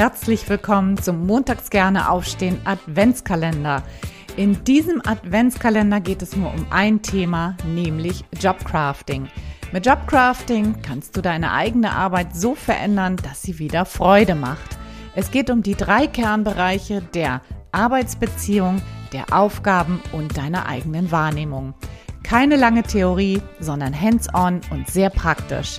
herzlich willkommen zum Montags gerne aufstehen Adventskalender. In diesem Adventskalender geht es nur um ein Thema, nämlich Jobcrafting. Mit Jobcrafting kannst du deine eigene Arbeit so verändern, dass sie wieder Freude macht. Es geht um die drei Kernbereiche der Arbeitsbeziehung, der Aufgaben und deiner eigenen Wahrnehmung. Keine lange Theorie, sondern hands-on und sehr praktisch.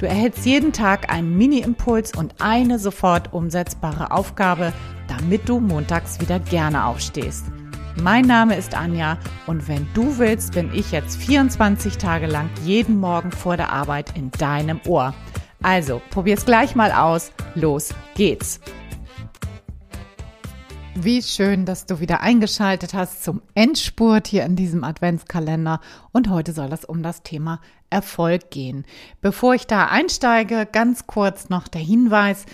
Du erhältst jeden Tag einen Mini-Impuls und eine sofort umsetzbare Aufgabe, damit du montags wieder gerne aufstehst. Mein Name ist Anja und wenn du willst, bin ich jetzt 24 Tage lang jeden Morgen vor der Arbeit in deinem Ohr. Also, probier's gleich mal aus. Los geht's. Wie schön, dass du wieder eingeschaltet hast zum Endspurt hier in diesem Adventskalender. Und heute soll es um das Thema Erfolg gehen. Bevor ich da einsteige, ganz kurz noch der Hinweis.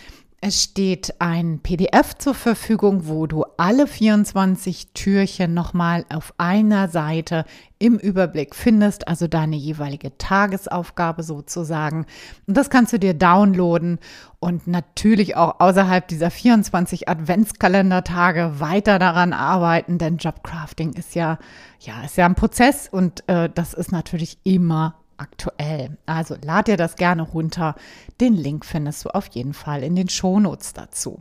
Es steht ein PDF zur Verfügung, wo du alle 24 Türchen nochmal auf einer Seite im Überblick findest, also deine jeweilige Tagesaufgabe sozusagen. Und das kannst du dir downloaden und natürlich auch außerhalb dieser 24 Adventskalendertage weiter daran arbeiten, denn Jobcrafting ist ja, ja, ist ja ein Prozess und äh, das ist natürlich immer aktuell. Also lad dir das gerne runter. Den Link findest du auf jeden Fall in den Shownotes dazu.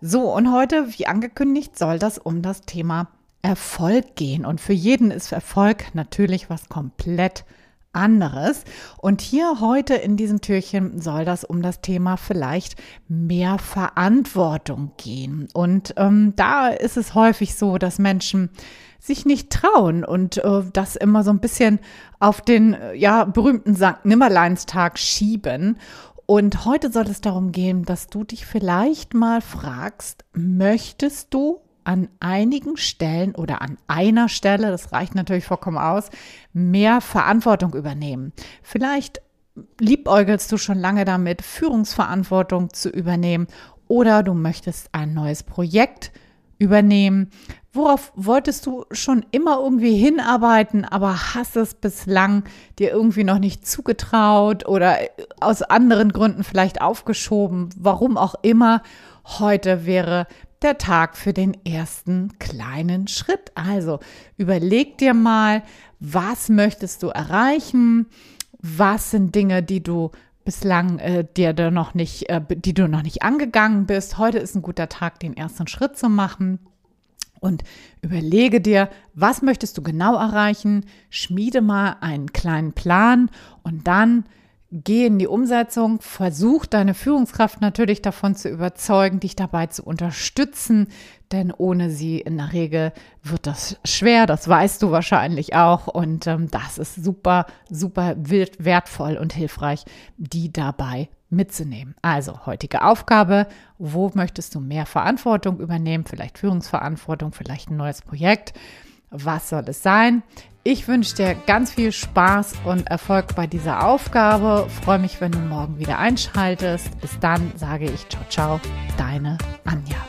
So, und heute, wie angekündigt, soll das um das Thema Erfolg gehen. Und für jeden ist Erfolg natürlich was komplett anderes. Und hier heute in diesem Türchen soll das um das Thema vielleicht mehr Verantwortung gehen. Und ähm, da ist es häufig so, dass Menschen sich nicht trauen und äh, das immer so ein bisschen auf den äh, ja berühmten St. Nimmerleinstag schieben. Und heute soll es darum gehen, dass du dich vielleicht mal fragst, möchtest du an einigen Stellen oder an einer Stelle, das reicht natürlich vollkommen aus, mehr Verantwortung übernehmen. Vielleicht liebäugelst du schon lange damit, Führungsverantwortung zu übernehmen oder du möchtest ein neues Projekt übernehmen, Worauf wolltest du schon immer irgendwie hinarbeiten, aber hast es bislang dir irgendwie noch nicht zugetraut oder aus anderen Gründen vielleicht aufgeschoben, warum auch immer? Heute wäre der Tag für den ersten kleinen Schritt. Also überleg dir mal, was möchtest du erreichen? Was sind Dinge, die du bislang äh, dir da noch nicht, äh, die du noch nicht angegangen bist? Heute ist ein guter Tag, den ersten Schritt zu machen und überlege dir, was möchtest du genau erreichen, schmiede mal einen kleinen Plan und dann geh in die Umsetzung, versuch deine Führungskraft natürlich davon zu überzeugen, dich dabei zu unterstützen, denn ohne sie in der Regel wird das schwer, das weißt du wahrscheinlich auch und ähm, das ist super, super wertvoll und hilfreich, die dabei mitzunehmen. Also heutige Aufgabe, wo möchtest du mehr Verantwortung übernehmen, vielleicht Führungsverantwortung, vielleicht ein neues Projekt, was soll es sein? Ich wünsche dir ganz viel Spaß und Erfolg bei dieser Aufgabe. Freue mich, wenn du morgen wieder einschaltest. Bis dann sage ich ciao, ciao, deine Anja.